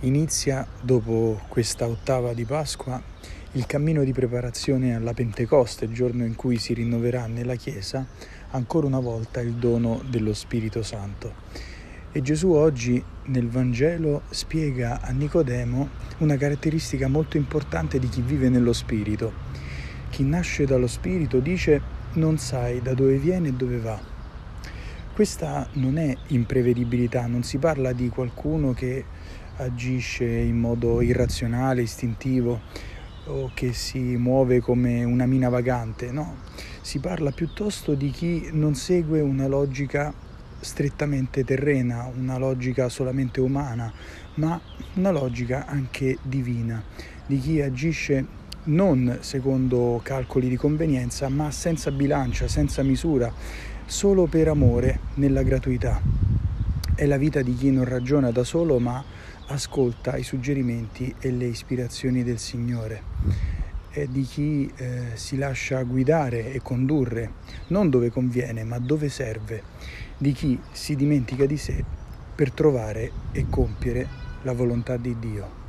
Inizia, dopo questa ottava di Pasqua, il cammino di preparazione alla Pentecoste, il giorno in cui si rinnoverà nella Chiesa ancora una volta il dono dello Spirito Santo. E Gesù oggi nel Vangelo spiega a Nicodemo una caratteristica molto importante di chi vive nello Spirito. Chi nasce dallo Spirito dice non sai da dove viene e dove va. Questa non è imprevedibilità, non si parla di qualcuno che agisce in modo irrazionale, istintivo o che si muove come una mina vagante, no, si parla piuttosto di chi non segue una logica strettamente terrena, una logica solamente umana, ma una logica anche divina, di chi agisce non secondo calcoli di convenienza, ma senza bilancia, senza misura, solo per amore, nella gratuità. È la vita di chi non ragiona da solo, ma ascolta i suggerimenti e le ispirazioni del Signore, è di chi eh, si lascia guidare e condurre non dove conviene ma dove serve, di chi si dimentica di sé per trovare e compiere la volontà di Dio.